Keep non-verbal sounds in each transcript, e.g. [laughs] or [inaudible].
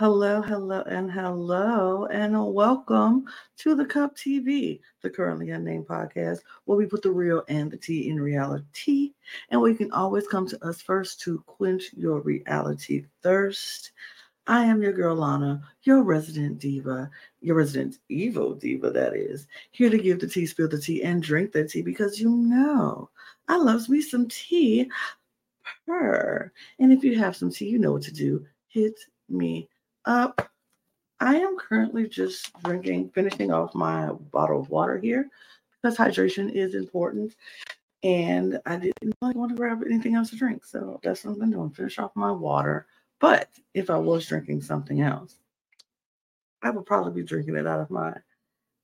Hello, hello, and hello, and welcome to the Cup TV, the currently unnamed podcast, where we put the real and the tea in reality, and where you can always come to us first to quench your reality thirst. I am your girl Lana, your resident diva, your resident evil diva, that is, here to give the tea, spill the tea, and drink the tea because you know I loves me some tea. Her. And if you have some tea, you know what to do. Hit me up. I am currently just drinking, finishing off my bottle of water here because hydration is important. And I didn't really want to grab anything else to drink. So that's what I've been doing, finish off my water. But if I was drinking something else, I would probably be drinking it out of my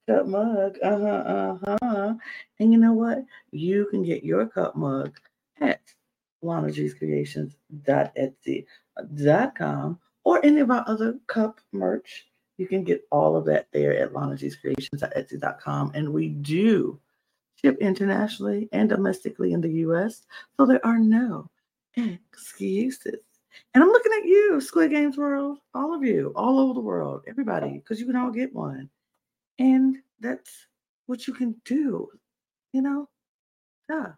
cup mug. Uh huh, uh huh. And you know what? You can get your cup mug at lanagcreations.etsy.com or any of our other cup merch. You can get all of that there at lanagcreations.etsy.com. And we do ship internationally and domestically in the US. So there are no excuses. And I'm looking at you, Squid Games World, all of you, all over the world, everybody, because you can all get one. And that's what you can do, you know? Yeah.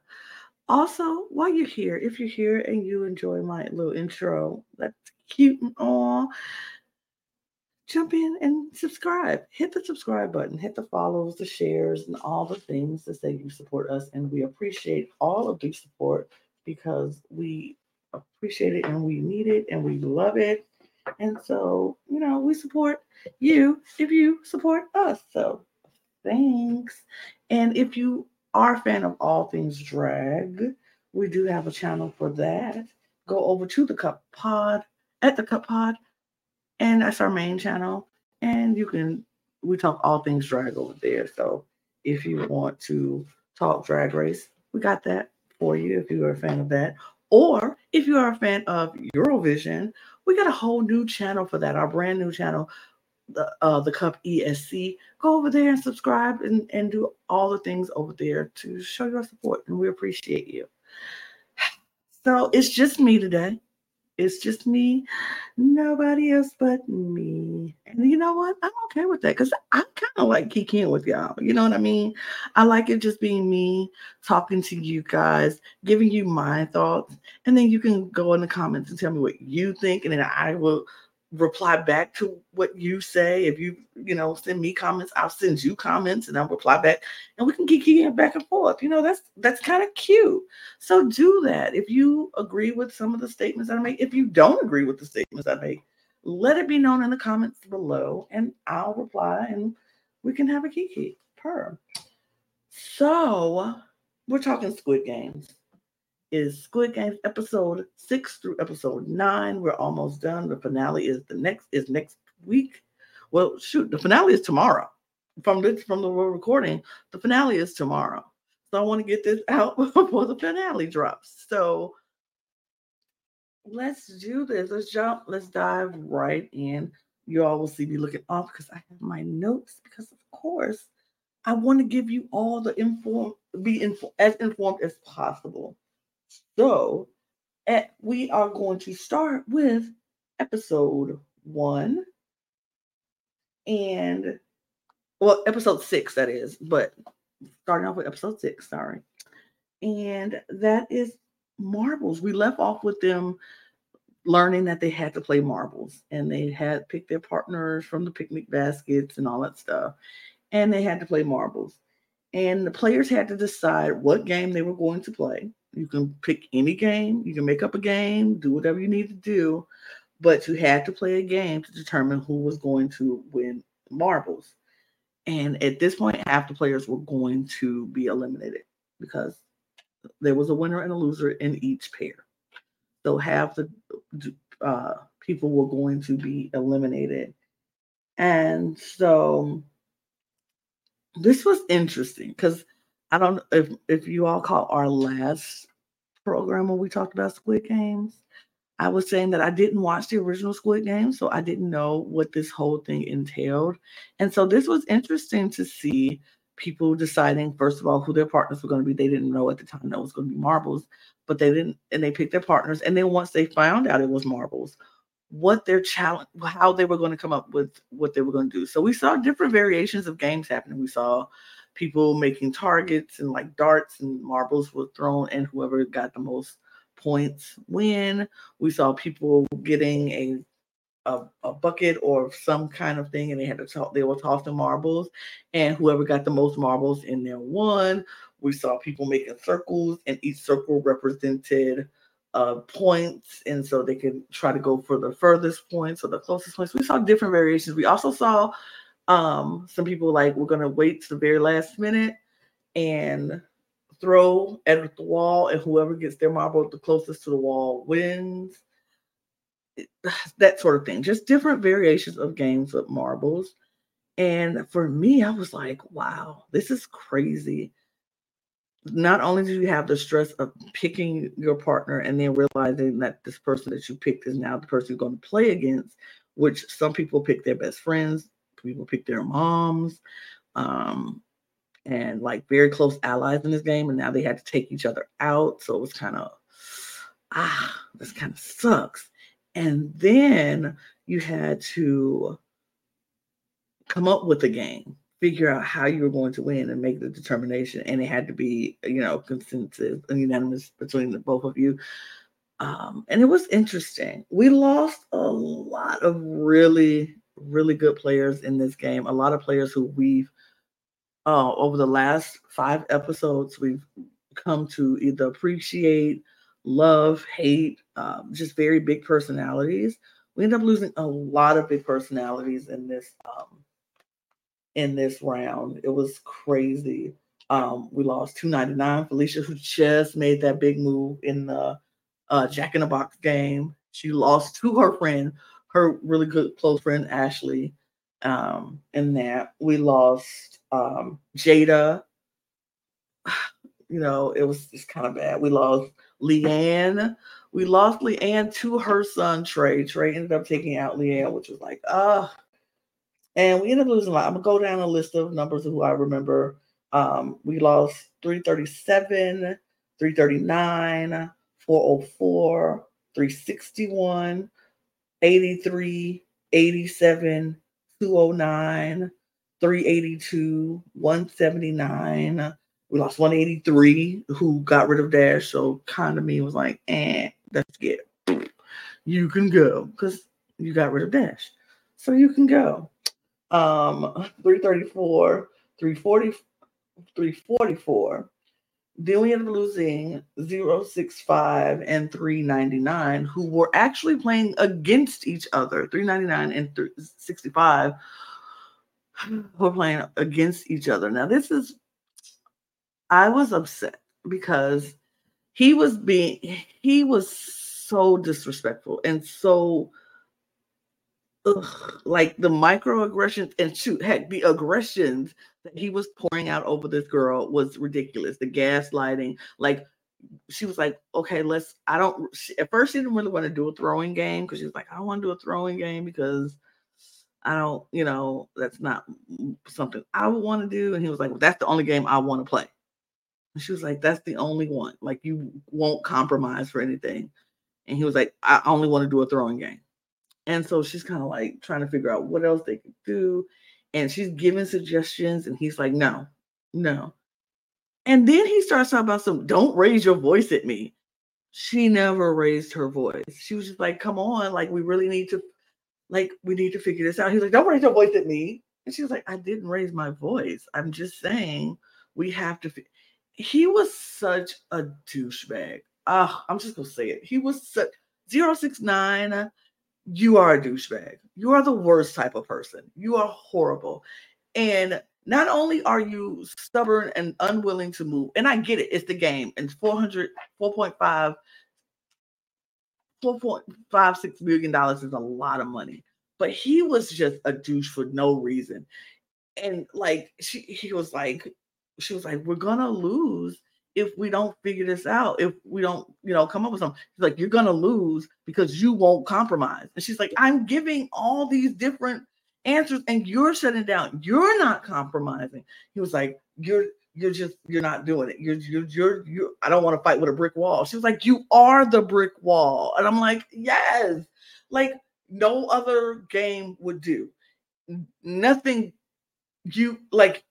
Also, while you're here, if you're here and you enjoy my little intro, that's cute and all, jump in and subscribe. Hit the subscribe button, hit the follows, the shares, and all the things to say you support us. And we appreciate all of the support because we appreciate it and we need it and we love it. And so, you know, we support you if you support us. So thanks. And if you are a fan of all things drag, we do have a channel for that. Go over to the Cup Pod at the Cup Pod, and that's our main channel. And you can we talk all things drag over there. So if you want to talk drag race, we got that for you if you are a fan of that. Or if you are a fan of Eurovision, we got a whole new channel for that, our brand new channel, the uh, the Cup ESC. Go over there and subscribe and, and do all the things over there to show your support, and we appreciate you. So it's just me today. It's just me, nobody else but me. And you know what? I'm okay with that because I kind of like kicking with y'all. You know what I mean? I like it just being me, talking to you guys, giving you my thoughts. And then you can go in the comments and tell me what you think. And then I will reply back to what you say. If you, you know, send me comments, I'll send you comments and I'll reply back and we can keep kicking back and forth. You know, that's that's kind of cute. So do that. If you agree with some of the statements that I make, if you don't agree with the statements I make, let it be known in the comments below and I'll reply and we can have a kiki per. So we're talking Squid Games is Squid Games episode six through episode nine. We're almost done. The finale is the next is next week. Well, shoot, the finale is tomorrow. From this from the recording, the finale is tomorrow. So I want to get this [laughs] out before the finale drops. So let's do this. Let's jump. Let's dive right in. You all will see me looking off because I have my notes because of course I want to give you all the info, be info, as informed as possible. So at, we are going to start with episode one and well, episode six, that is, but starting off with episode six, sorry. And that is marbles. We left off with them learning that they had to play marbles and they had picked their partners from the picnic baskets and all that stuff. And they had to play marbles. And the players had to decide what game they were going to play. You can pick any game, you can make up a game, do whatever you need to do, but you had to play a game to determine who was going to win marbles. And at this point, half the players were going to be eliminated because there was a winner and a loser in each pair. So half the uh, people were going to be eliminated. And so this was interesting because I don't if if you all caught our last program when we talked about Squid Games. I was saying that I didn't watch the original Squid Game, so I didn't know what this whole thing entailed. And so this was interesting to see people deciding, first of all, who their partners were going to be. They didn't know at the time that it was going to be marbles, but they didn't, and they picked their partners. And then once they found out it was marbles, what their challenge, how they were going to come up with what they were going to do. So we saw different variations of games happening. We saw people making targets and like darts and marbles were thrown, and whoever got the most points win. We saw people getting a a, a, bucket or some kind of thing, and they had to talk. They were tossing marbles, and whoever got the most marbles in there won. We saw people making circles, and each circle represented uh, points, and so they could try to go for the furthest points or the closest points. We saw different variations. We also saw um, some people like we're gonna wait to the very last minute and throw at the wall, and whoever gets their marble the closest to the wall wins. [sighs] That sort of thing. Just different variations of games with marbles. And for me, I was like, wow, this is crazy not only do you have the stress of picking your partner and then realizing that this person that you picked is now the person you're going to play against, which some people pick their best friends, people pick their moms, um, and like very close allies in this game, and now they had to take each other out. So it was kind of ah, this kind of sucks. And then you had to come up with a game figure out how you were going to win and make the determination. And it had to be, you know, consensus and unanimous between the both of you. Um, and it was interesting. We lost a lot of really, really good players in this game. A lot of players who we've uh, over the last five episodes we've come to either appreciate, love, hate, um, just very big personalities. We end up losing a lot of big personalities in this um, in this round. It was crazy. Um, we lost 299. Felicia, who just made that big move in the uh, Jack in the Box game, she lost to her friend, her really good close friend Ashley. Um, in that we lost um, Jada. [sighs] You know, it was just kind of bad. We lost Leanne. We lost Leanne to her son Trey. Trey ended up taking out Leanne, which was like, ah, uh, and we ended up losing a lot. I'm gonna go down a list of numbers of who I remember. Um, we lost 337, 339, 404, 361, 83, 87, 209, 382, 179. We lost 183 who got rid of Dash. So kind of me was like, eh, that's good. You can go because you got rid of Dash. So you can go um 334 340 344 then we ended up losing 065 and 399 who were actually playing against each other 399 and 365 were playing against each other. Now this is i was upset because he was being he was so disrespectful and so ugh, like the microaggressions and shoot, heck, the aggressions that he was pouring out over this girl was ridiculous. The gaslighting, like she was like, okay, let's. I don't. She, at first, she didn't really want to do a throwing game because she was like, I don't want to do a throwing game because I don't, you know, that's not something I would want to do. And he was like, well, that's the only game I want to play. And she was like, that's the only one. Like you won't compromise for anything. And he was like, I only want to do a throwing game. And so she's kind of like trying to figure out what else they could do. And she's giving suggestions, and he's like, no, no. And then he starts talking about some, don't raise your voice at me. She never raised her voice. She was just like, come on, like, we really need to, like, we need to figure this out. He's like, don't raise your voice at me. And she was like, I didn't raise my voice. I'm just saying we have to. Fi-. He was such a douchebag. Ah, I'm just gonna say it. He was such 069 you are a douchebag. You are the worst type of person. You are horrible. And not only are you stubborn and unwilling to move, and I get it, it's the game, and 400, 4.5, 4.56 million dollars is a lot of money. But he was just a douche for no reason. And like she he was like, she was like, We're gonna lose if we don't figure this out, if we don't, you know, come up with something. She's like, you're gonna lose because you won't compromise. And she's like, I'm giving all these different answers and you're shutting down. You're not compromising. He was like, You're you're just you're not doing it. You're you're you're you I don't want to fight with a brick wall. She was like, You are the brick wall. And I'm like, Yes. Like no other game would do. Nothing you like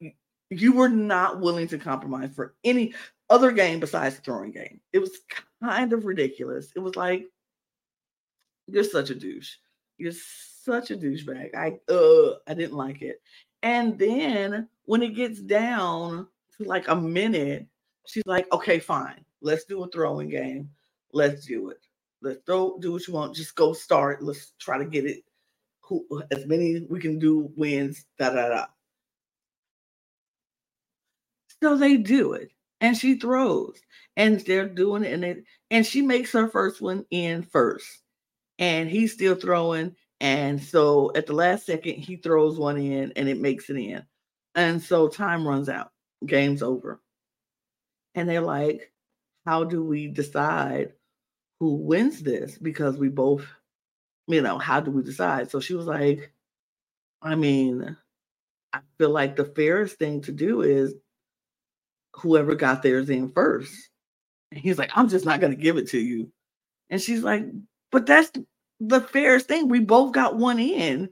you were not willing to compromise for any other game besides the throwing game. It was kind of ridiculous. It was like you're such a douche. You're such a douchebag. I uh I didn't like it. And then when it gets down to like a minute, she's like, okay, fine. Let's do a throwing game. Let's do it. Let's throw do what you want. Just go start. Let's try to get it who as many we can do wins. Da da da. So they do it. And she throws. And they're doing it. And they and she makes her first one in first. And he's still throwing. And so at the last second, he throws one in and it makes it in. And so time runs out. Game's over. And they're like, how do we decide who wins this? Because we both, you know, how do we decide? So she was like, I mean, I feel like the fairest thing to do is whoever got theirs in first. And he's like, I'm just not going to give it to you. And she's like, but that's the fairest thing. We both got one in,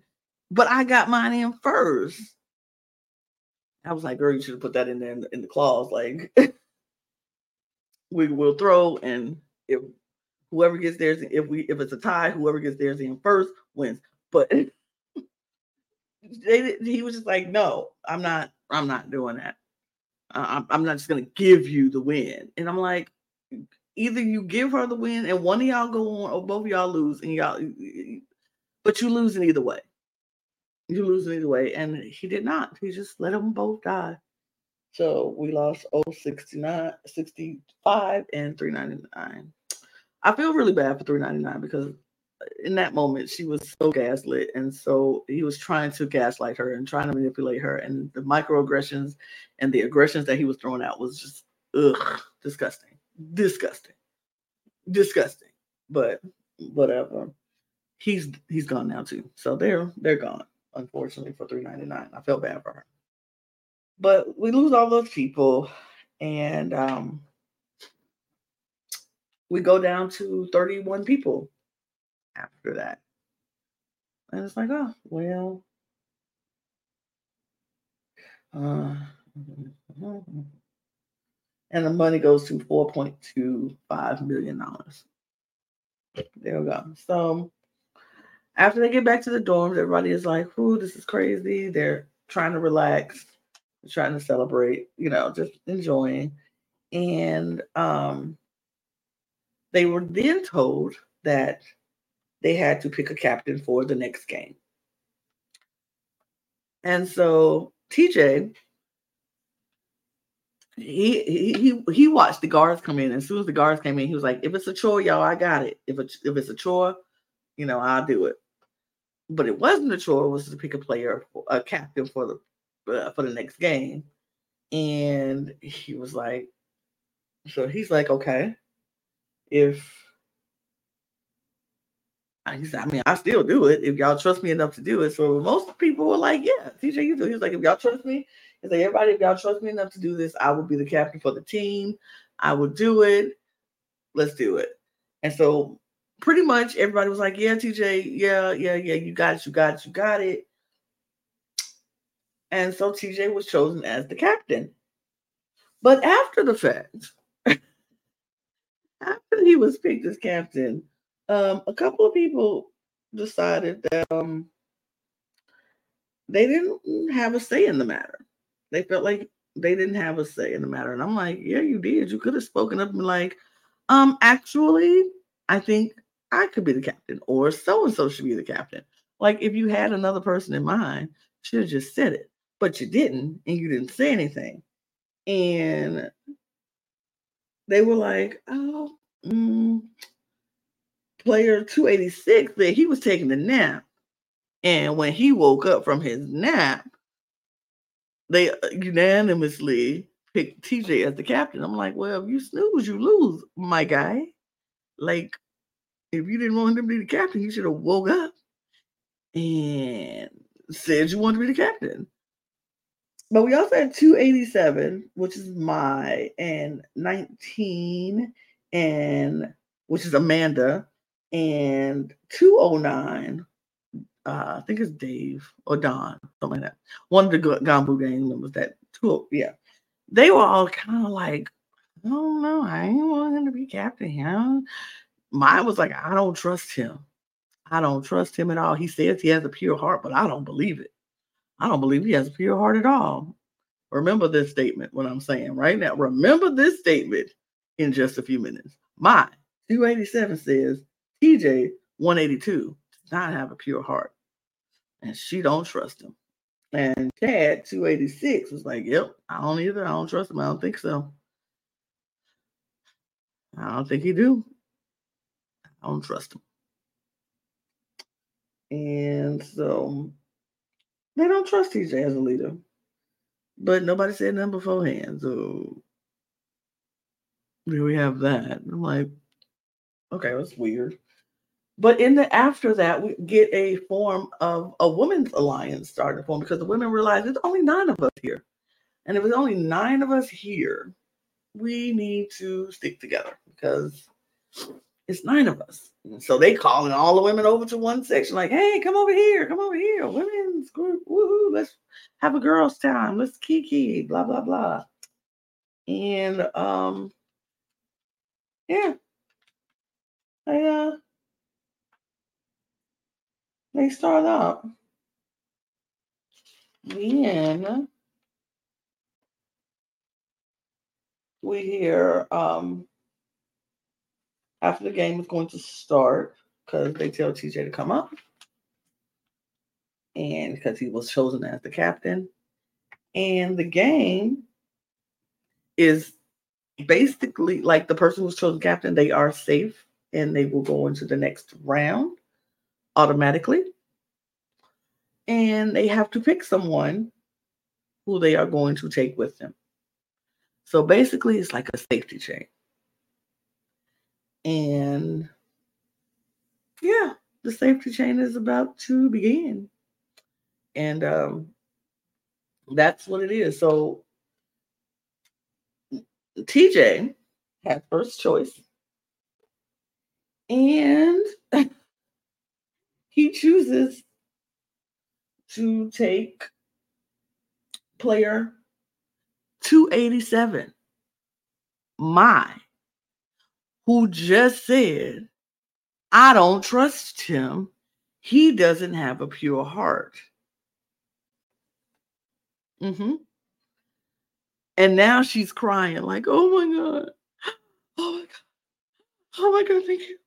but I got mine in first. I was like, girl, you should have put that in there in the, in the clause. Like, [laughs] we will throw, and if whoever gets theirs, if we if it's a tie, whoever gets theirs in first wins. But [laughs] they, he was just like, no, I'm not, I'm not doing that. I'm, not just gonna give you the win. And I'm like, either you give her the win and one of y'all go on, or both of y'all lose, and y'all, but you lose in either way. You lose in either way, and he did not. He just let them both die. So we lost 069, 65 and 399. I feel really bad for 399 because in that moment she was so gaslit and so he was trying to gaslight her and trying to manipulate her and the microaggressions and the aggressions that he was throwing out was just ugh disgusting disgusting disgusting. But whatever. He's he's gone now too. So they're they're gone unfortunately for 399 i felt bad for her. But we lose all those people and um we go down to 31 people after that. And it's like, oh, well. Uh, and the money goes to $4.25 million. There we go. So after they get back to the dorms, everybody is like, "Ooh, this is crazy." They're trying to relax, trying to celebrate, you know, just enjoying. And um, they were then told that they had to pick a captain for the next game. And so TJ, he he he watched the guards come in. As soon as the guards came in, he was like, "If it's a chore, y'all, I got it. If it's if it's a chore, you know, I'll do it." But it wasn't a chore; it was to pick a player, a captain for the uh, for the next game. And he was like, so he's like, okay, if I, said, I mean, I still do it if y'all trust me enough to do it. So most people were like, "Yeah, TJ, you do." He's like, "If y'all trust me," he's like, "Everybody, if y'all trust me enough to do this, I will be the captain for the team. I will do it. Let's do it." And so, pretty much everybody was like, "Yeah, TJ, yeah, yeah, yeah, you got it, you got it, you got it." And so TJ was chosen as the captain. But after the fact, [laughs] after he was picked as captain, um, a couple of people decided that um, they didn't have a say in the matter. They felt like they didn't have a say in the matter. And I'm like, yeah, you did. You could have spoken up and like, um, actually, I think I could be the captain, or so and so should be the captain. Like, if you had another person in mind, should have just said it, but you didn't, and you didn't say anything. And they were like, oh, mm, player 286 that he was taking a nap. And when he woke up from his nap, they uh, unanimously picked TJ as the captain. I'm like, well, if you snooze, you lose, Mai guy. Like, if you didn't want him to be the captain, you should have woke up and said you wanted to be the captain. But we also had 287, which is my, and 19, and which is Amanda, and 209, uh, I think it's Dave or Don, something like that. One of the Gombu gang members that two, yeah, they were all kind of like, I don't know, I ain't want him to be captain. Him. Mai was like, I don't trust him. I don't trust him at all. He says he has a pure heart, but I don't believe it. I don't believe he has a pure heart at all. Remember this statement, what I'm saying right now. Remember this statement in just a few minutes. My 287 says TJ 182 does not have a pure heart. And she don't trust him. And Chad 286 was like, Yep, I don't either. I don't trust him. I don't think so. I don't think he do. I don't trust him. And so they don't trust TJ as a leader. But nobody said nothing beforehand. So here we have that. I'm like, okay, that's weird. But in the after that, we get a form of a women's alliance starting to form because the women realize there's only nine of us here. And if there's only nine of us here, we need to stick together because it's nine of us. And so they calling all the women over to one section, like, hey, come over here, come over here, women's group, woohoo, let's have a girls' time, let's kiki, blah, blah, blah. And um, yeah. They uh they start up. Then we hear um after the game is going to start because they tell TJ to come up. And because he was chosen as the captain. And the game is basically like the person who's chosen captain, they are safe and they will go into the next round automatically. And they have to pick someone who they are going to take with them. So basically, it's like a safety chain. And yeah, the safety chain is about to begin. And um, that's what it is. So TJ had first choice. And [laughs] he chooses to take player 287, Mai, who just said, I don't trust him. He doesn't have a pure heart. Mm-hmm. And now she's crying, like, oh my God. Oh my God. Oh my God, thank you.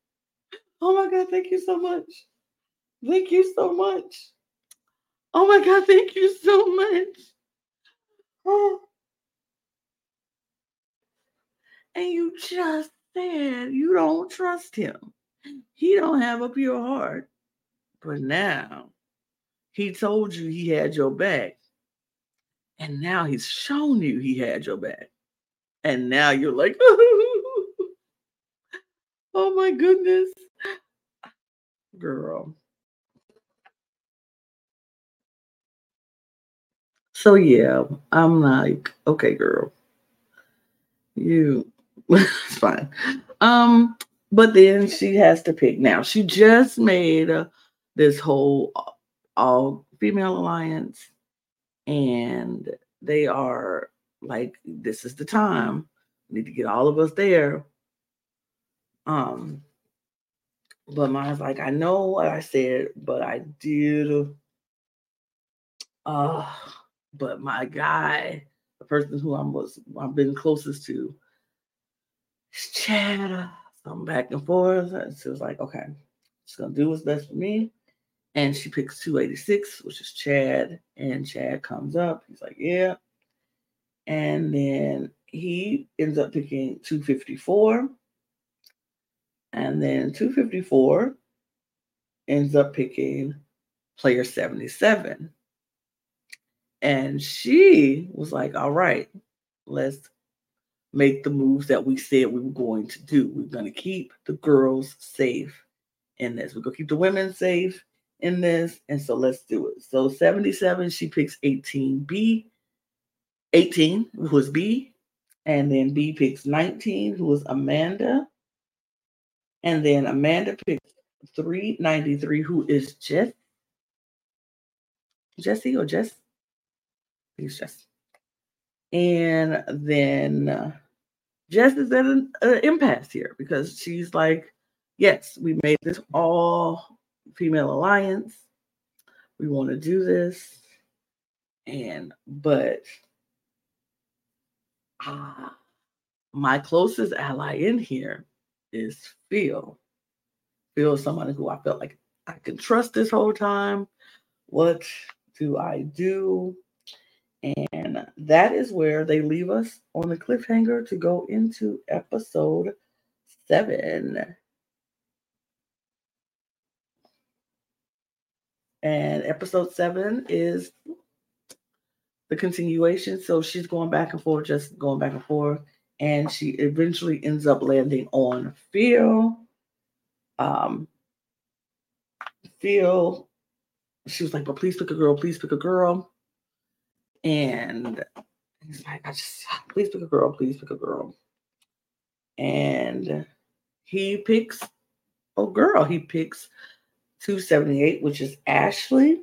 Oh my God, thank you so much. Thank you so much. Oh my God, thank you so much. Oh. And you just said you don't trust him. He don't have a pure heart. But now he told you he had your back. And now he's shown you he had your back. And now you're like, [laughs] oh my goodness. Girl. So yeah, I'm like, okay, girl. You [laughs] it's fine. Um, but then she has to pick. Now she just made uh, this whole uh, all female alliance and they are like, this is the time. We need to get all of us there. Um, but Mai's like, I know what I said, but I did. Uh, but my guy, the person who I was I've been closest to, is Chad. Uh, so I'm back and forth. And she was like, okay, she's gonna do what's best for me and she picks 286, which is Chad. And Chad comes up. He's like, yeah. And then he ends up picking 254. And then 254 ends up picking player 77. And she was like, all right, let's make the moves that we said we were going to do. We're going to keep the girls safe in this. We're going to keep the women safe in this. And so let's do it. So 77, she picks 18B, 18, who is B. And then B picks 19, who is Amanda. And then Amanda picks 393, who is Jess. Jesse or Jess? Jess. And then uh, Jess is at an, impasse here because she's like, yes, we made this all female alliance. We want to do this. And, but ah, my closest ally in here is Phil. Phil is someone who I felt like I can trust this whole time. What do I do? And that is where they leave us on the cliffhanger to go into episode seven. And episode seven is the continuation. So she's going back and forth, just going back and forth. And she eventually ends up landing on Phil. Um, Phil, she was like, but please pick a girl, please pick a girl. And he's like, I just, please pick a girl, please pick a girl. And he picks a girl. He picks 278, which is Ashley.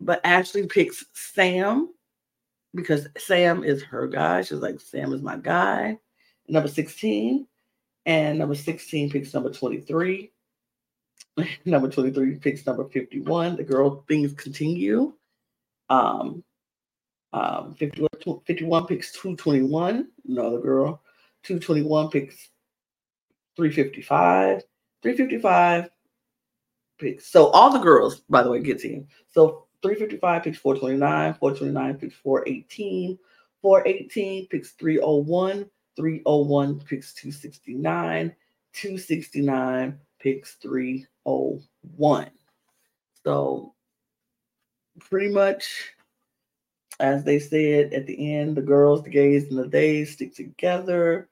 But Ashley picks Sam because Sam is her guy. She's like, Sam is my guy. Number 16. And number 16 picks number 23. [laughs] number 23 picks number 51. The girl things continue. Um, um 51, 51 picks 221. Another girl. 221 picks 355. 355 picks. So all the girls, by the way, get in. So 355 picks 429, 429 picks 418, 418 picks 301, 301 picks 269, 269 picks 301. So pretty much as they said at the end, the girls, the gays, and the days stick together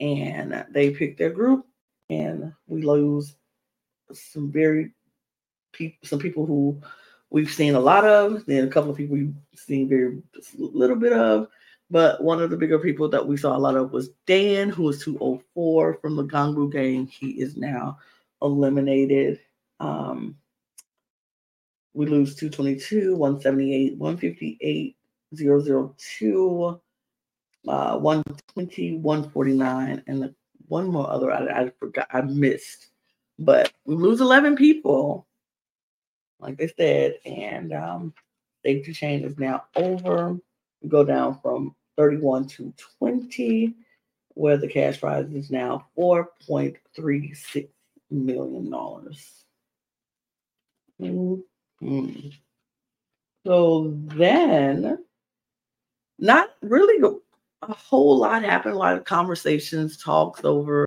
and they pick their group and we lose some very people some people who we've seen a lot of, then a couple of people we've seen very little bit of. But one of the bigger people that we saw a lot of was Dan, who was 204 from the Gangbao gang. He is now eliminated. Um, we lose 222, 178, 158, 002, uh, 120, 149, and one more other I, I forgot, I missed. But we lose 11 people like they said, and um, safety chain is now over. We go down from 31 to 20, where the cash prize is now 4.36 million dollars. So then, not really a whole lot happened, a lot of conversations, talks over,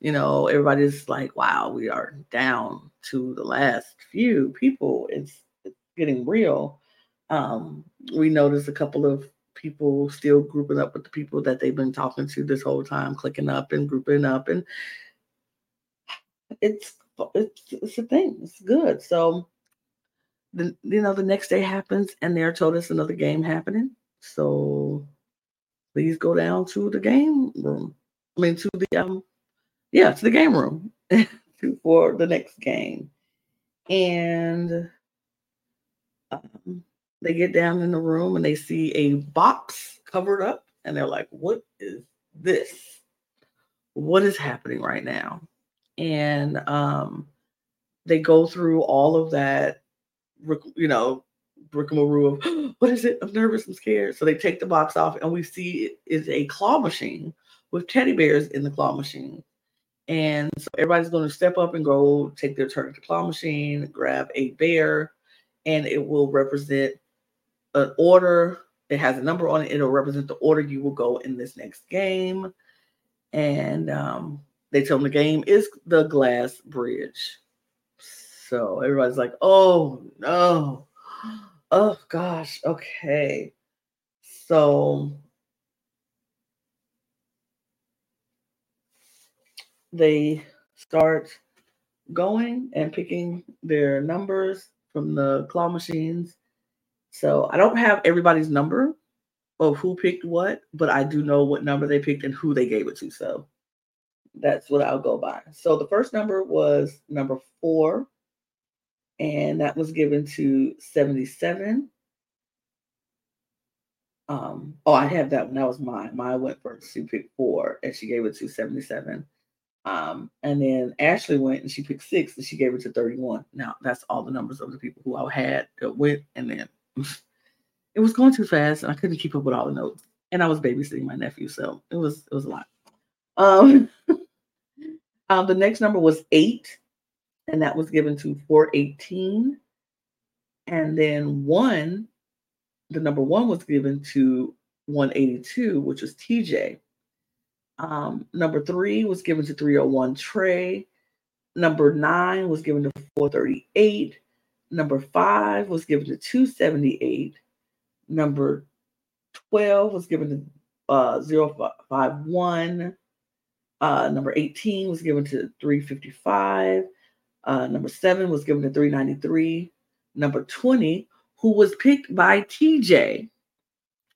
you know, everybody's like, wow, we are down to the last few people. It's, it's getting real. Um, we noticed a couple of people still grouping up with the people that they've been talking to this whole time, clicking up and grouping up, and it's it's it's a thing. It's good. So the you know the next day happens, and they're told us another game happening. So please go down to the game room. I mean, to the um, yeah, to the game room [laughs] for the next game, and um, they get down in the room and they see a box covered up, and they're like, "What is this? What is happening right now?" And um, they go through all of that, you know, rigmarole of [gasps] what is it? I'm nervous, I'm scared. So they take the box off, and we see it is a claw machine with teddy bears in the claw machine. And so everybody's going to step up and go take their turn at the claw machine, grab a bear, and it will represent an order. It has a number on it. It'll represent the order you will go in this next game. And um, they tell them the game is the glass bridge. So everybody's like, oh no. Oh gosh. Okay. So they start going and picking their numbers from the claw machines. So I don't have everybody's number of who picked what, but I do know what number they picked and who they gave it to. So that's what I'll go by. So the first number was number four, and that was given to 77. Um, oh, I have that one. That was mine. Mai went first. She picked four, and she gave it to 77. Um, and then Ashley went and she picked six, and she gave it to 31. Now that's all the numbers of the people who I had that went, and then [laughs] it was going too fast, and I couldn't keep up with all the notes. And I was babysitting my nephew, so it was it was a lot. Um, [laughs] um the next number was eight, and that was given to 418. And then one, the number one was given to 182, which was TJ. Um, number three was given to 301 Trey. Number nine was given to 438. Number five was given to 278. Number 12 was given to uh, 051. Uh, number 18 was given to 355. Uh, number seven was given to 393. Number 20, who was picked by TJ,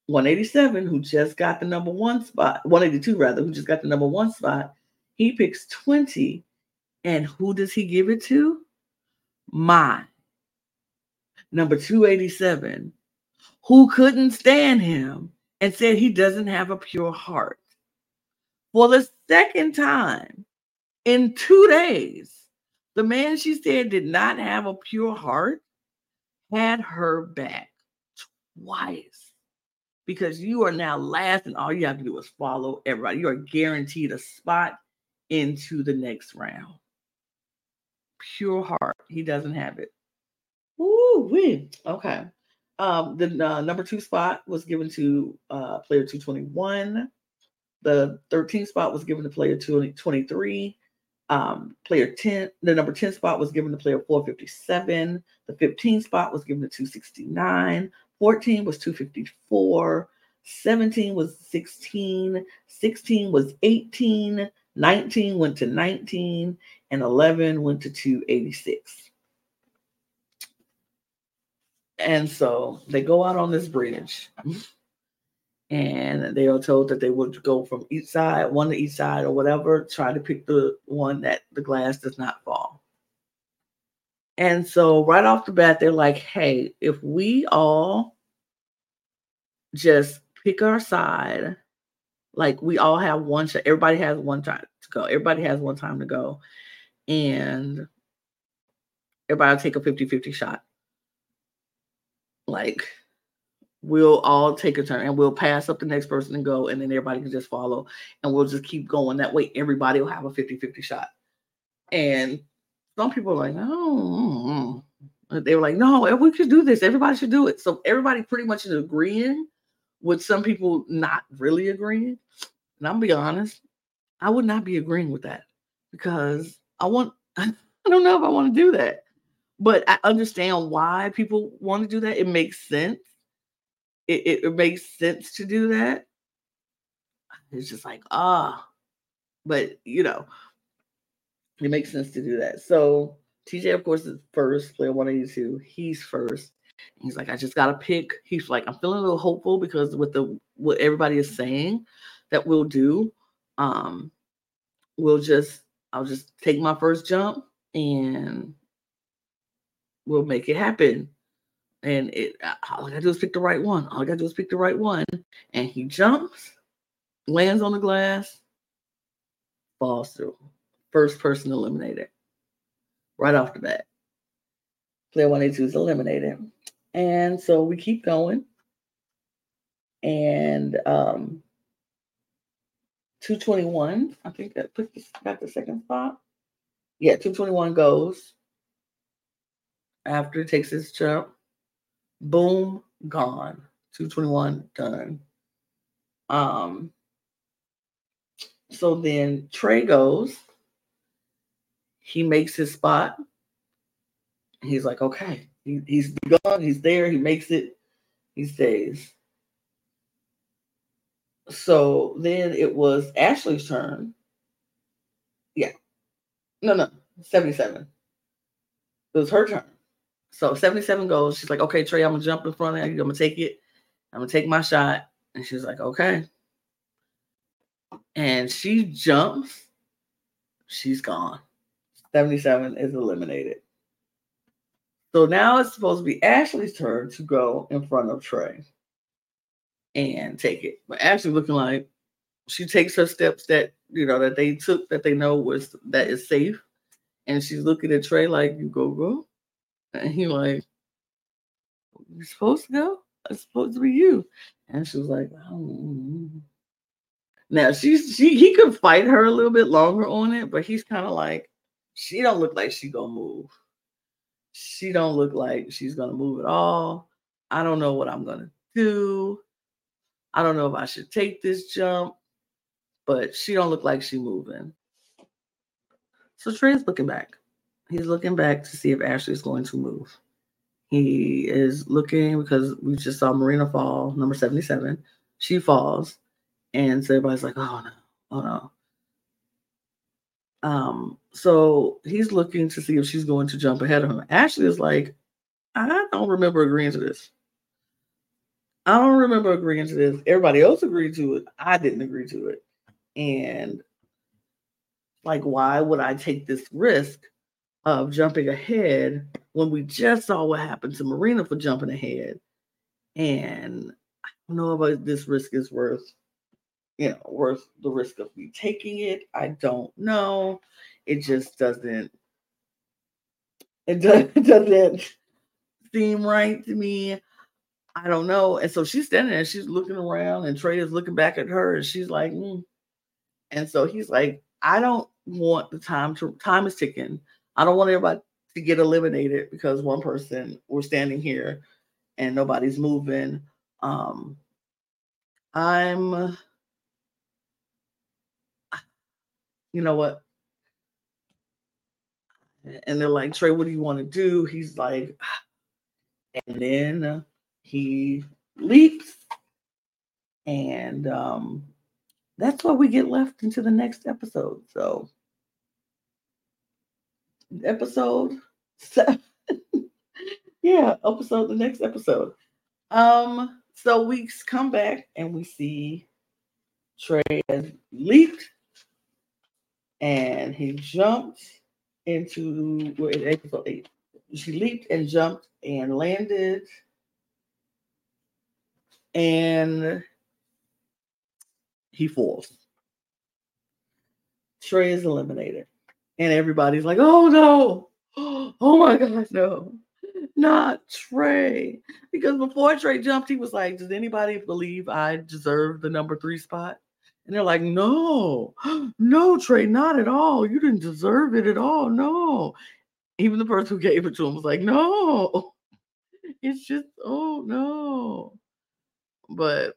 187, who just got the number one spot, 182 rather, who just got the number one spot. He picks 20. And who does he give it to? My number 287, who couldn't stand him and said he doesn't have a pure heart. For the second time in two days, the man she said did not have a pure heart had her back twice because you are now last, and all you have to do is follow everybody. You are guaranteed a spot into the next round. Pure heart. He doesn't have it. Ooh, wee. Okay. Um, the uh, number two spot was given to uh, player 221. The 13th spot was given to player 223 um, player 10, the number 10 spot was given to player 457. The 15 spot was given to 269. 14 was 254. 17 was 16. 16 was 18. 19 went to 19. And 11 went to 286. And so they go out on this bridge and they are told that they would go from each side, one to each side, or whatever, try to pick the one that the glass does not fall. And so, right off the bat, they're like, hey, if we all just pick our side, like we all have one shot, everybody has one time to go, everybody has one time to go, and everybody take a 50 50 shot. Like, we'll all take a turn and we'll pass up the next person and go and then everybody can just follow and we'll just keep going. That way everybody will have a 50-50 shot. And some people are like oh they were like no eh, we should do this. Everybody should do it. So everybody pretty much is agreeing with some people not really agreeing. And i'm be honest i would not be agreeing with that because i want [laughs] i don't know if i want to do that. But i understand why people want to do that. It makes sense it, it, makes sense to do that. It's just like, ah, but you know, it makes sense to do that. So TJ, of course, is first, player 182. He's first. He's like, I just gotta pick. He's like, I'm feeling a little hopeful because with the what everybody is saying that we'll do, um, we'll just I'll just take my first jump and we'll make it happen and it all I gotta do is pick the right one. All I gotta do is pick the right one. And he jumps, lands on the glass, falls through. First person eliminated. Right off the bat. Player 182 is eliminated. And so we keep going. And um 221, I think that put this, got the second spot. Yeah, 221 goes after takes its jump boom, gone. 221 done. Um, so then Trey goes, he makes his spot. He's like, okay, he, he's gone, he's there, he makes it, he stays. So then it was Ashley's turn. Yeah. No, no, 77. It was her turn. So 77 goes. She's like, okay, Trey, I'm gonna jump in front of you. I'm gonna take it. I'm gonna take my shot. And she's like, okay. And she jumps. She's gone. 77 is eliminated. So now it's supposed to be Ashley's turn to go in front of Trey and take it. But Ashley looking like she takes her steps that you know that they took that they know was that is safe. And she's looking at Trey like, you go, go. And he like, You're supposed to go? It's supposed to be you. And she was like, oh. Now she's she he could fight her a little bit longer on it, but he's kind of like, she don't look like she gonna move. She don't look like she's gonna move at all. I don't know what I'm gonna do. I don't know if I should take this jump, but she don't look like she moving. So Trey's looking back. He's looking back to see if Ashley's going to move. He is looking because we just saw Marina fall, number 77. She falls. And so everybody's like, oh no, oh no. Um, so he's looking to see if she's going to jump ahead of him. Ashley is like, I don't remember agreeing to this. I don't remember agreeing to this. Everybody else agreed to it. I didn't agree to it. And like, why would I take this risk of jumping ahead when we just saw what happened to Marina for jumping ahead? And I don't know if this risk is worth, you know, worth the risk of me taking it. I don't know. It just doesn't. It [laughs] doesn't seem right to me. I don't know. And so she's standing there, she's looking around, and Trey is looking back at her, and she's like, mm. and so he's like, I don't want the time to time is ticking. I don't want everybody to get eliminated because one person we're standing here and nobody's moving. Um, I'm, you know what? And they're like, Trey, what do you want to do? He's like, and then he leaps, and um, that's what we get left into the next episode. So, episode seven. [laughs] yeah, episode the next episode. Um, so we come back and we see Trey has leaped and he jumped into we're in episode eight. She leaped and jumped and landed and he falls. Trey is eliminated. And everybody's like, oh no, oh my gosh, no, not Trey. Because before Trey jumped, he was like, Does anybody believe I deserve the number three spot? And they're like, No, no, Trey, not at all. You didn't deserve it at all. No. Even the person who gave it to him was like, No, [laughs] it's just, oh no but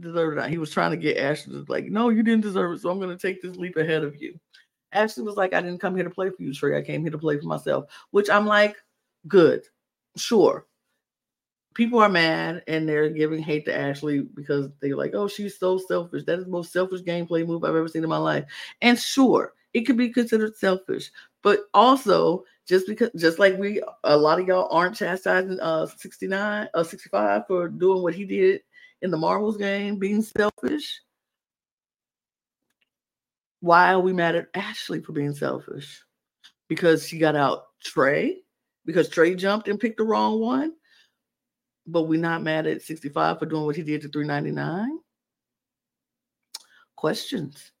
deserved it. He was trying to get Ashley to like, no, you didn't deserve it, so I'm going to take this leap ahead of you. Ashley was like, I didn't come here to play for you, Trey. I came here to play for myself, which I'm like, good, sure. People are mad and they're giving hate to Ashley because they're like, oh, she's so selfish. That is the most selfish gameplay move I've ever seen in my life. And sure, it could be considered selfish, but also just because just like we a lot of y'all aren't chastising uh 69 uh 65 for doing what he did in the Marbles game, being selfish. Why are we mad at Ashley for being selfish? Because she got out Trey, because Trey jumped and picked the wrong one. But we're not mad at 65 for doing what he did to 399. Questions.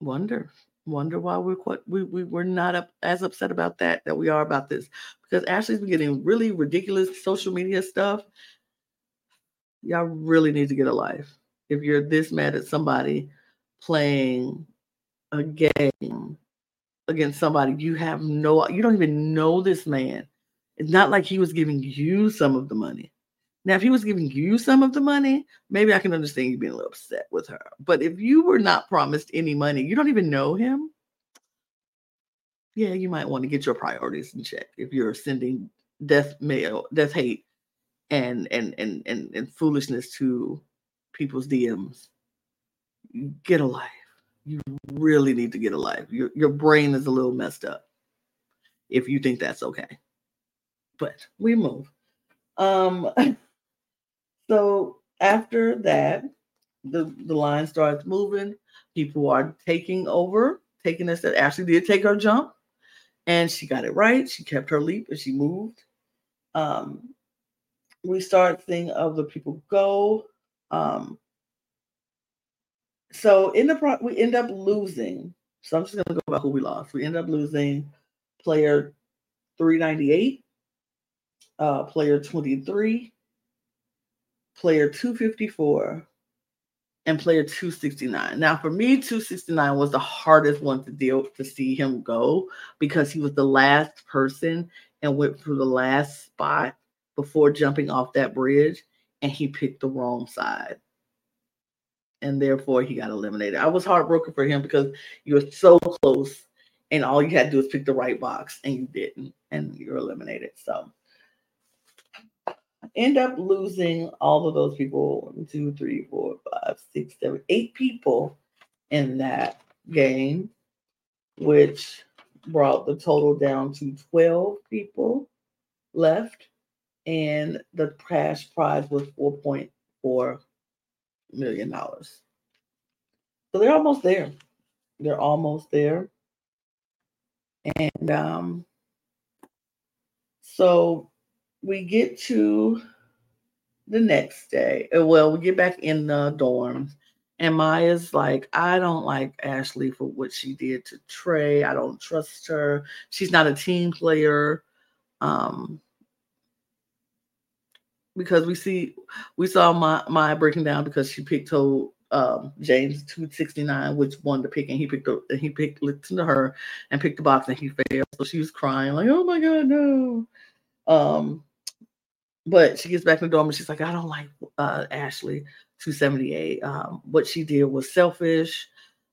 Wonder wonder why we're quite, we, we we're not up, as upset about that that we are about this because Ashley's been getting really ridiculous social media stuff. Y'all really need to get a life. If you're this mad at somebody playing a game against somebody you have no you don't even know this man. It's not like he was giving you some of the money. Now, if he was giving you some of the money, maybe I can understand you being a little upset with her. But if you were not promised any money, you don't even know him. Yeah, you might want to get your priorities in check if you're sending death mail, death hate, and and and and, and foolishness to people's DMs. Get a life. You really need to get a life. Your your brain is a little messed up if you think that's okay. But we move. Um [laughs] So after that, the, the line starts moving. People are taking over, taking us that Ashley did take her jump. And she got it right. She kept her leap and she moved. Um, we start seeing other people go. Um, so in the pro- we end up losing. So I'm just gonna go about who we lost. We end up losing player 398, uh, player 23, player 254, and player 269. Now, for me, 269 was the hardest one to deal to see him go because he was the last person and went through the last spot before jumping off that bridge, and he picked the wrong side. And therefore, he got eliminated. I was heartbroken for him because you were so close, and all you had to do was pick the right box, and you didn't, and you're eliminated. So, end up losing all of those people one, two, three, four, five, six, seven, eight people in that game, which brought the total down to 12 people left. And the cash prize was $4.4 million. So they're almost there. They're almost there. And um, so we get to the next day. Uh, well, we get back in the dorms, and Maya's like, I don't like Ashley for what she did to Trey. I don't trust her. She's not a team player. Um, because we see we saw my Maya breaking down because she picked her um, James 269, which won the pick, and he picked the, and he picked listened to her and picked the box and he failed. So she was crying, like, oh my god, no. Um, but she gets back in the dorm and she's like, I don't like uh, Ashley 278. Um, what she did was selfish,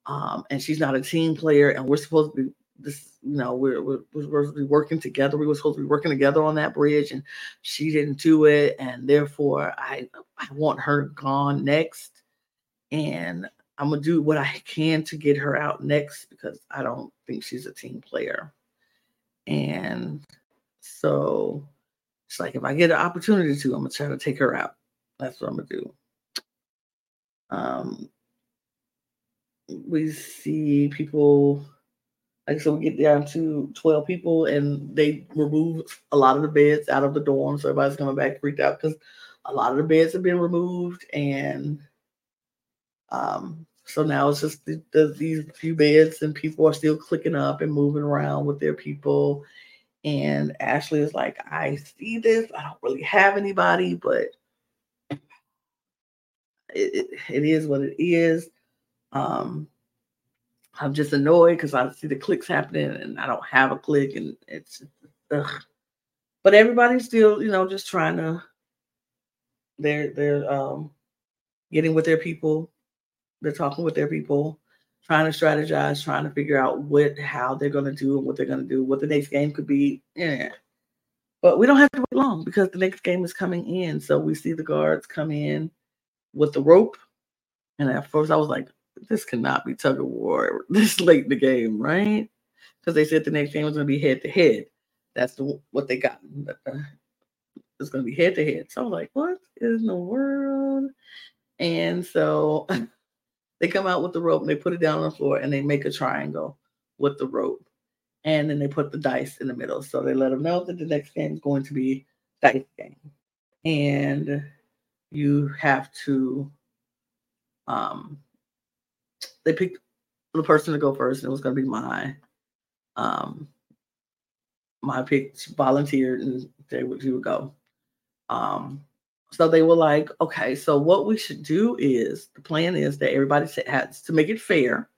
um, and she's not a team player, and we're supposed to be this, you know, we're, we're, we're supposed to be working together. We were supposed to be working together on that bridge, and she didn't do it, and therefore I I want her gone next, and I'm gonna do what I can to get her out next because I don't think she's a team player, and so it's like if I get an opportunity to, I'm gonna try to take her out. That's what I'm gonna do. Um, we see people like so we get down to 12 people and they remove a lot of the beds out of the dorm. So everybody's coming back freaked out because a lot of the beds have been removed and um so now it's just the, the, these few beds and people are still clicking up and moving around with their people and Ashley is like, I see this. I don't really have anybody, but it, it, it is what it is. Um, I'm just annoyed because I see the clicks happening and I don't have a click, and it's ugh. But everybody's still, you know, just trying to. They're they're um, getting with their people. They're talking with their people trying to strategize, trying to figure out what how they're to do and what they're to do, what the next game could be. Yeah. But we don't have to wait long because the next game is coming in. So we see the guards come in with the rope. And at first I was like, this cannot be tug of war [laughs] this late in the game, right? Because they said the next game was going to be head to head. That's the, what they got. [laughs] It's going to be head to head. So I was like, what in the world? And so [laughs] They come out with the rope and they put it down on the floor and they make a triangle with the rope. And then they put the dice in the middle. So they let them know that the next game is going to be dice game. And you have to um they picked the person to go first, and it was gonna be my um my pick volunteered and they would she would go. Um so they were like, okay, so what we should do is the plan is that everybody has to make it fair,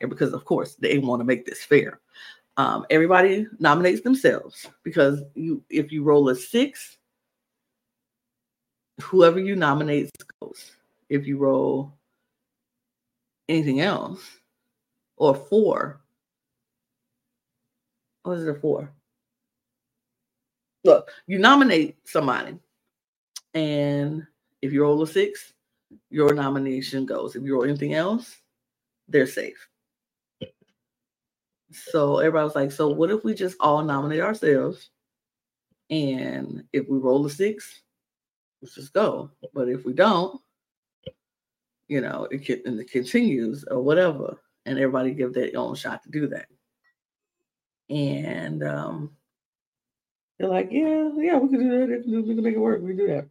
and because of course they want to make this fair. Um, everybody nominates themselves because you if you roll a six, whoever you nominate goes. If you roll anything else, or four, what is it four? Look, you nominate somebody and if you roll a six, your nomination goes. If you roll anything else, they're safe. So everybody was like, so what if we just all nominate ourselves? And if we roll a six, let's just go. But if we don't, you know, it, can, and it continues or whatever. And everybody give their own shot to do that. And um, they're like, yeah, yeah, we can do that. We can make it work. We can do that.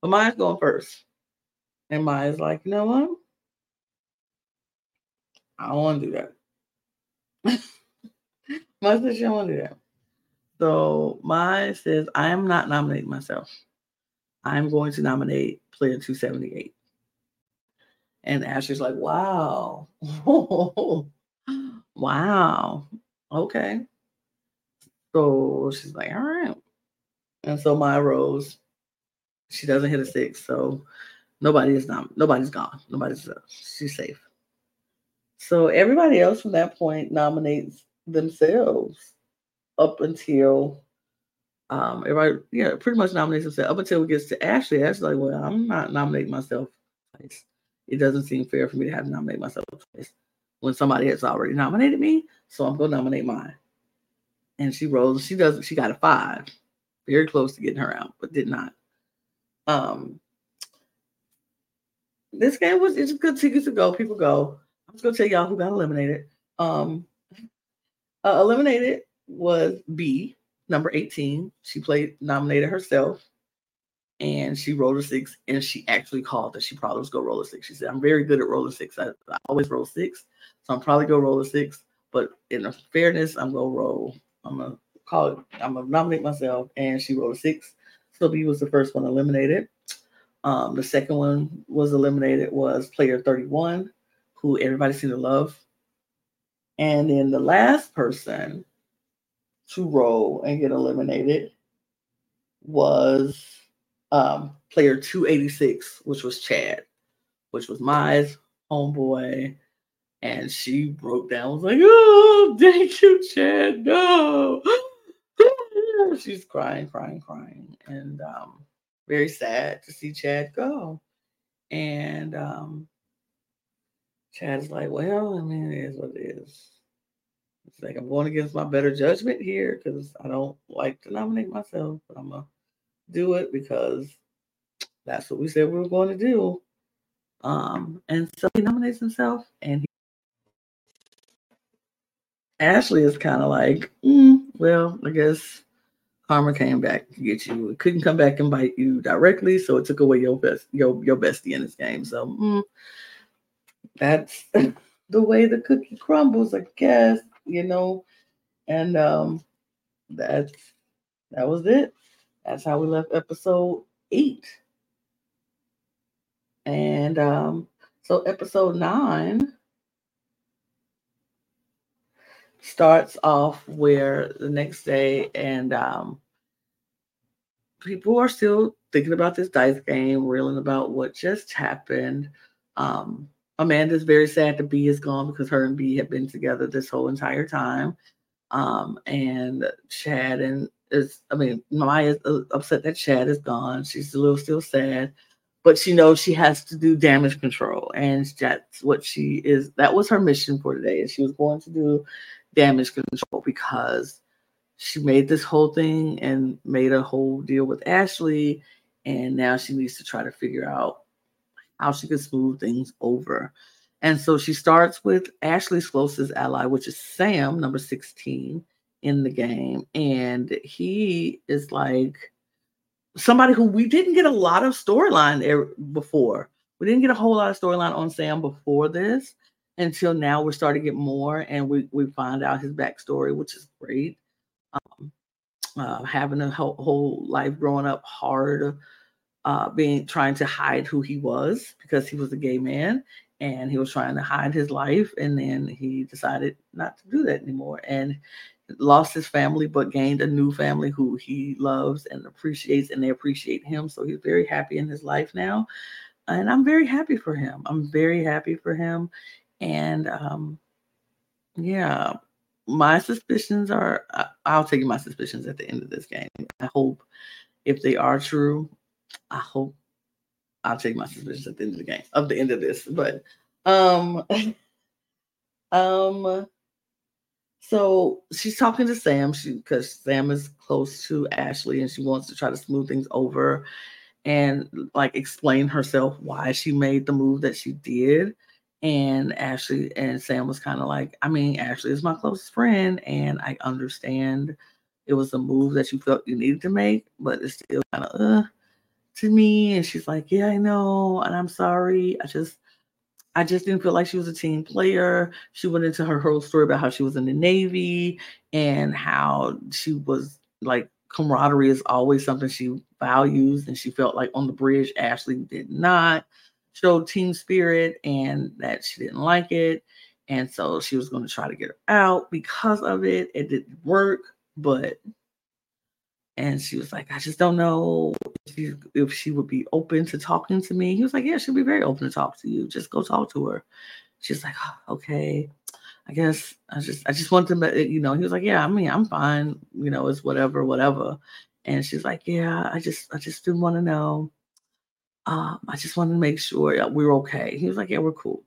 But Maya's going first. And Maya's like, you know what? I don't want to do that. Says she don't want to do that. So Maya says, I am not nominating myself. I'm going to nominate player 278. And Ashley's like, wow. [laughs] wow. Okay. So she's like, all right. And so Mai rose. She doesn't hit a six. So nobody is not nobody's gone. Nobody's uh, she's safe. So everybody else from that point nominates themselves up until um everybody yeah pretty much nominates themselves up until it gets to Ashley. Ashley's like, well, I'm not nominating myself twice. It doesn't seem fair for me to have to nominate myself twice when somebody has already nominated me. So I'm gonna nominate mine. And she rose. She doesn't. She got a five, very close to getting her out, but did not. Um, this game was it's good tickets to go. People go. I'm just gonna tell y'all who got eliminated. Um, uh, eliminated was B, number 18. She played nominated herself and she rolled a six and she actually called that she probably was go roll a six. She said, I'm very good at rolling six. I, I always roll six. So I'm probably go roll a six. But in fairness, I'm gonna roll. I'm gonna call it, I'm gonna nominate myself. And she rolled a six. So B was the first one eliminated. Um, the second one was eliminated was player 31, who everybody seemed to love. And then the last person to roll and get eliminated was um, player 286, which was Chad, which was my homeboy. And she broke down, was like, Oh, thank you, Chad. No. [gasps] She's crying, crying, crying. And um, very sad to see Chad go. And um, Chad's like, Well, I mean, it is what it is. It's like I'm going against my better judgment here because I don't like to nominate myself, but I'm gonna do it because that's what we said we were going to do. Um, and so he nominates himself, and he, Ashley is kind of like, mm, well, I guess karma came back to get you. It couldn't come back and bite you directly, so it took away your best, your your bestie in this game. So mm, that's [laughs] the way the cookie crumbles, I guess. You know, and um, that's that was it. That's how we left episode eight. And um, so episode nine starts off where the next day, and um, people are still thinking about this dice game, reeling about what just happened. Um, Amanda's very sad that B is gone because her and B have been together this whole entire time. Um, and Chad and is, I mean, Maya's uh, upset that Chad is gone. She's a little still sad but she knows she has to do damage control and that's what she is that was her mission for today and she was going to do damage control because she made this whole thing and made a whole deal with ashley and now she needs to try to figure out how she can smooth things over and so she starts with ashley's closest ally which is sam number 16 in the game and he is like somebody who we didn't get a lot of storyline there before. We didn't get a whole lot of storyline on Sam before this until now we're starting to get more and we, we find out his backstory, which is great. Um, uh, having a whole, whole, life growing up hard, uh, being trying to hide who he was because he was a gay man and he was trying to hide his life and then he decided not to do that anymore and lost his family but gained a new family who he loves and appreciates and they appreciate him. So he's very happy in his life now and i'm very happy for him. I'm very happy for him and um yeah my suspicions are i'll you my suspicions at the end of this game. I hope if they are true i hope i'll take my suspicions at the end of the game of the end of this but um [laughs] um so she's talking to Sam because Sam is close to Ashley and she wants to try to smooth things over and like explain herself why she made the move that she did. And Ashley and Sam was kind of like, I mean, Ashley is my closest friend, and I understand it was a move that you felt you needed to make, but it's still kind of uh to me. And she's like, Yeah, I know, and I'm sorry. I just I just didn't feel like she was a team player. She went into her whole story about how she was in the Navy and how she was like camaraderie is always something she values. And she felt like on the bridge, Ashley did not show team spirit and that she didn't like it. And so she was going to try to get her out because of it. It didn't work, but and she was like, I just don't know if she, if she would be open to talking to me. He was like, Yeah, she'll be very open to talk to you. Just go talk to her. She's like, oh, Okay, I guess I just I just want to, you know. He was like, Yeah, I mean, I'm fine. You know, it's whatever, whatever. And she's like, Yeah, I just I just didn't want to know. Um, I just wanted to make sure we're okay. He was like, Yeah, we're cool.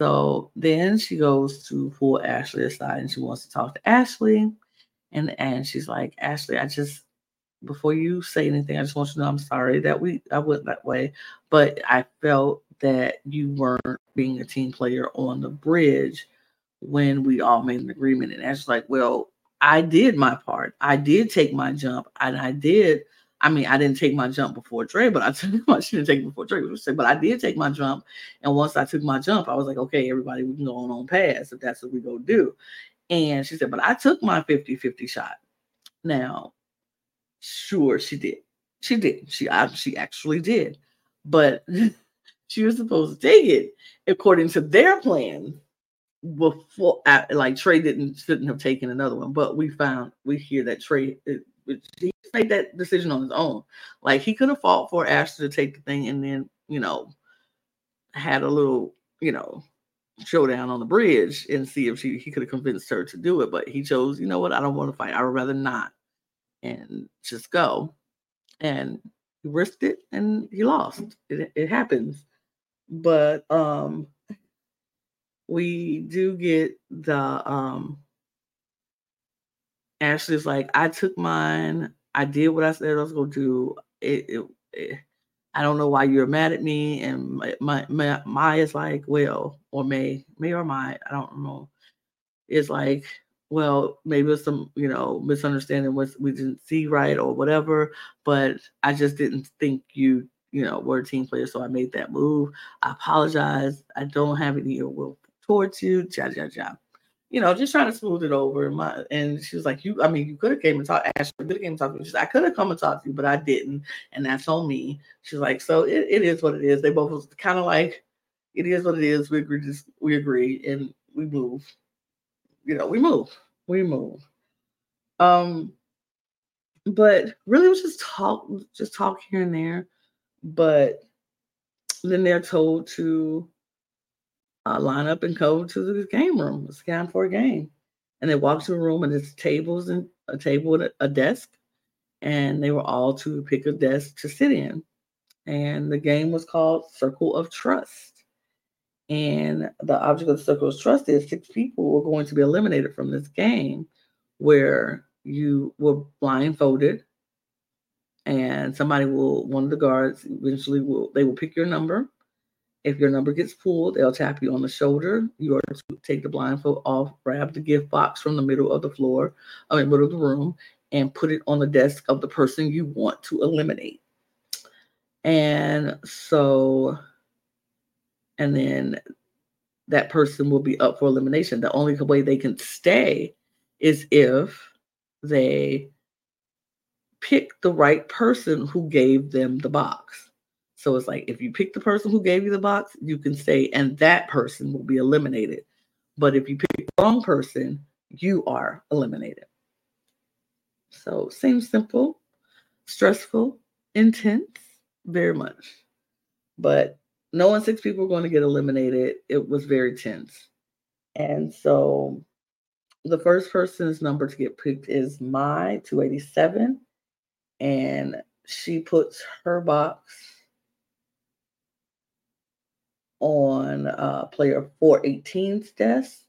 So then she goes to pull Ashley aside and she wants to talk to Ashley. And and she's like, Ashley, I just before you say anything, I just want you to know I'm sorry that we I went that way, but I felt that you weren't being a team player on the bridge when we all made an agreement. And Ashley's like, well, I did my part. I did take my jump, and I did. I mean, I didn't take my jump before Trey, but I [laughs] took my she didn't take it before Trey. But I did take my jump, and once I took my jump, I was like, okay, everybody, we can go on on pass if that's what we go do. And she said, but I took my 50-50 shot. Now, Sure, she did. She did. She she actually did. But [laughs] she was supposed to take it according to their plan before like Trey didn't shouldn't have taken another one. But we found we hear that Trey it, he made that decision on his own. Like he could have fought for Ashley to take the thing and then, you know, had a little, you know, showdown on the bridge and see if she he could have convinced her to do it. But he chose, you know what, I don't want to fight. I would rather not and just go. And he risked it and he lost. It, it happens. But um we do get the um Ashley's like, I took mine. I did what I said I was gonna do. It, it, it I don't know why you're mad at me. And my, my, my Maya's like, well, or May, May or my, I don't know. Is like, well, maybe it's some, you know, misunderstanding what we didn't see right or whatever. But I just didn't think you, you know, were a team player. So I made that move. I apologize. I don't have any ill will towards you. Ja, ja, ja. You know, just trying to smooth it over. My and she was like, You, I mean, you could have came and talked, Ashley could have came and talked to me. I could have come and talked to you, but I didn't. And that's on me. She's like, So it, it is what it is. They both was kind of like, it is what it is. We agree, just we agree and we move you know, we move, we move. Um, but really, it was just talk, just talk here and there. But then they're told to uh, line up and go to the game room. It's for a game, and they walk to a room, and there's tables and a table a desk, and they were all to pick a desk to sit in. And the game was called Circle of Trust. And the object of the circle of trust is six people were going to be eliminated from this game where you were blindfolded and somebody will one of the guards eventually will they will pick your number. If your number gets pulled they'll tap you on the shoulder. You are to take the blindfold off grab the gift box from the middle of the floor i mean middle of the room and put it on the desk of the person you want to eliminate. And so and then that person will be up for elimination. The only way they can stay is if they pick the right person who gave them the box. So it's like if you pick the person who gave you the box, you can stay, and that person will be eliminated. But if you pick the wrong person, you are eliminated. So seems simple, stressful, intense, very much. But knowing six people were going to get eliminated, it was very tense. And so the first person's number to get picked is Mai 287. And she puts her box on uh, player 418's desk.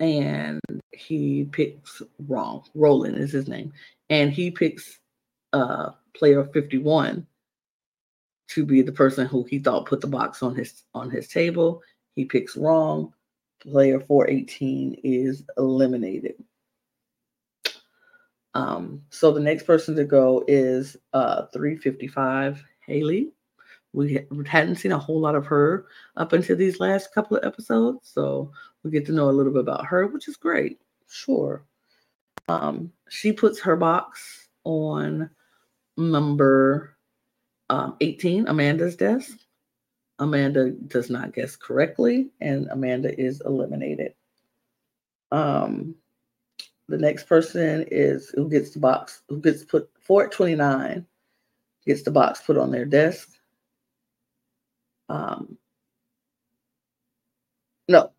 And he picks wrong. Roland is his name. And he picks uh, player 51 to be the person who he thought put the box on his on his table. He picks wrong. Player 418 is eliminated. Um, so the next person to go is uh 355 Haley. We hadn't seen a whole lot of her up until these last couple of episodes, so we get to know a little bit about her, which is great. Sure. Um, she puts her box on number um, 18, Amanda's desk. Amanda does not guess correctly, and Amanda is eliminated. Um, the next person is who gets the box, who gets put 429, gets the box put on their desk. Um, no,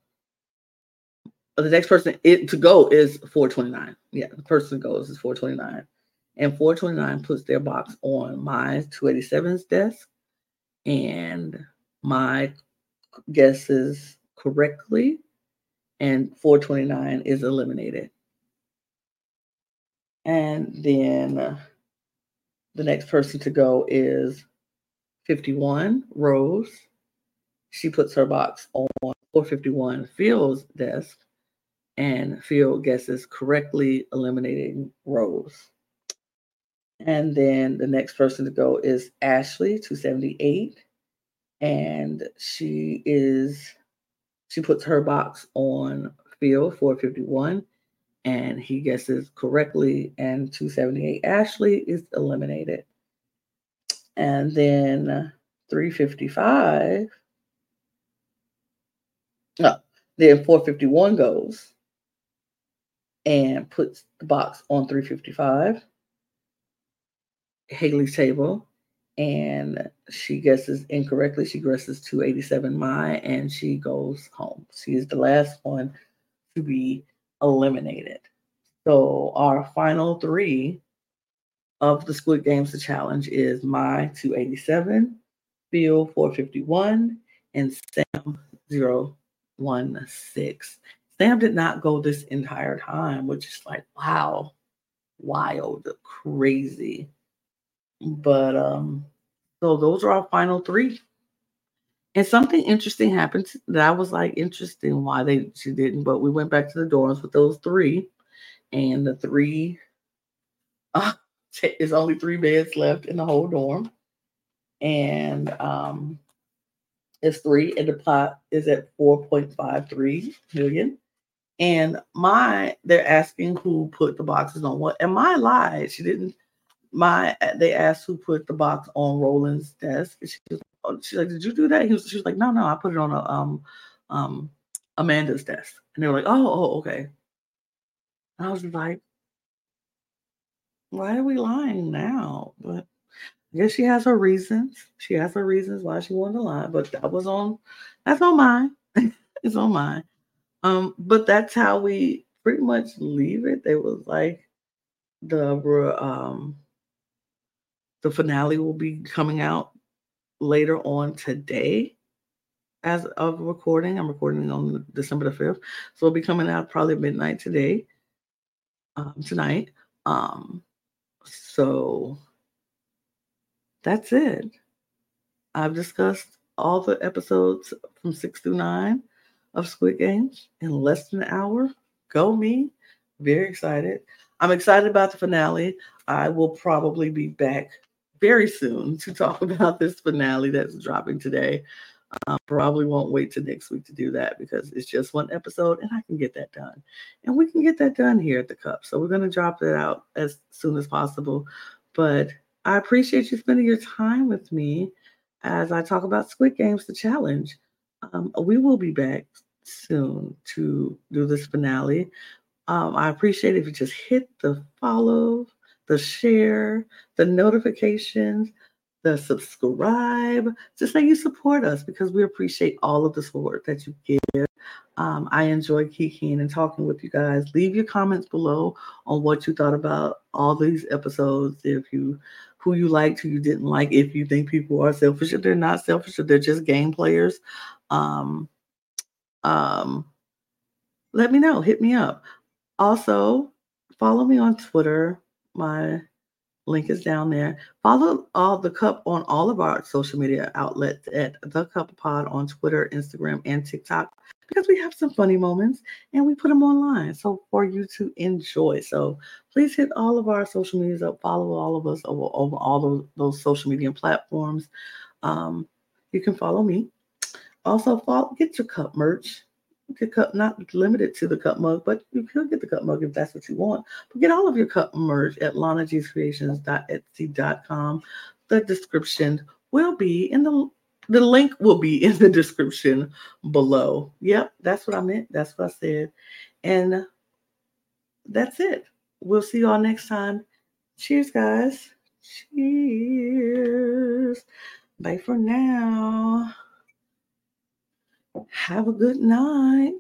the next person it, to go is 429. Yeah, the person goes is 429. And 429 puts their box on Mai 287's desk. And Mai guesses correctly. And 429 is eliminated. And then the next person to go is 51, Rose. She puts her box on 451 Phil's desk, and Phil guesses correctly, eliminating Rose. And then the next person to go is Ashley, 278. And she is, she puts her box on Phil 451 and he guesses correctly, and 278. Ashley is eliminated. And then 355. No, then 451 goes and puts the box on 355. Haley's table, and she guesses incorrectly. She guesses 287 Mai, and she goes home. She is the last one to be eliminated. So our final three of the Squid Games the challenge is Mai 287, Phil 451, and Sam 016. Sam did not go this entire time, which is like wow, wild, crazy. But um, so those are our final three. And something interesting happened that I was like, interesting why they she didn't. But we went back to the dorms with those three, and the three [laughs] uh, is only three beds left in the whole dorm, and um, it's three, and the pot is at four point five three million. And Mai, they're asking who put the boxes on what, and Mai lied. She didn't. Mai, they asked who put the box on Roland's desk. She was Oh, she's like, did you do that? He was, she was like, no, no, I put it on a, um, um, Amanda's desk. And they were like, oh, oh, okay. And I was like, why are we lying now? But I guess she has her reasons. She has her reasons why she wanted to lie. But that was on, that's on mine. [laughs] it's on mine. Um, but that's how we pretty much leave it. It was like the um the finale will be coming out later on today as of recording. I'm recording on December the 5th. So it'll be coming out probably midnight today, um, tonight. Um, so that's it. I've discussed all the episodes from six through nine of Squid Games in less than an hour. Go me. Very excited. I'm excited about the finale. I will probably be back very soon to talk [laughs] about this finale that's dropping today. Um, probably won't wait till next week to do that because it's just one episode and I can get that done. And we can get that done here at the Cup. So we're going to drop it out as soon as possible. But I appreciate you spending your time with me as I talk about Squid Games, the challenge. Um, we will be back soon to do this finale. Um, I appreciate if you just hit the follow, the share, the notifications, the subscribe, just that you support us because we appreciate all of the support that you give. Um, I enjoy kicking and talking with you guys. Leave your comments below on what you thought about all these episodes. If you who you liked, who you didn't like, if you think people are selfish, if they're not selfish, if they're just game players. Um, um, let me know. Hit me up. Also, follow me on Twitter my Link is down there. Follow all the cup on all of our social media outlets at the cup pod on Twitter, Instagram, and TikTok because we have some funny moments and we put them online so for you to enjoy. So please hit all of our social medias up, follow all of us over, over all those, those social media platforms. Um, you can follow me. Also, follow, get your cup merch. Get cup not limited to the cup mug, but you could get the cup mug if that's what you want. But get all of your cup merch at lanagcreations.etsy.com. The description will be in the the link will be in the description below. Yep, that's what I meant. That's what I said. And that's it. We'll see y'all next time. Cheers, guys. Cheers. Bye for now. Have a good night.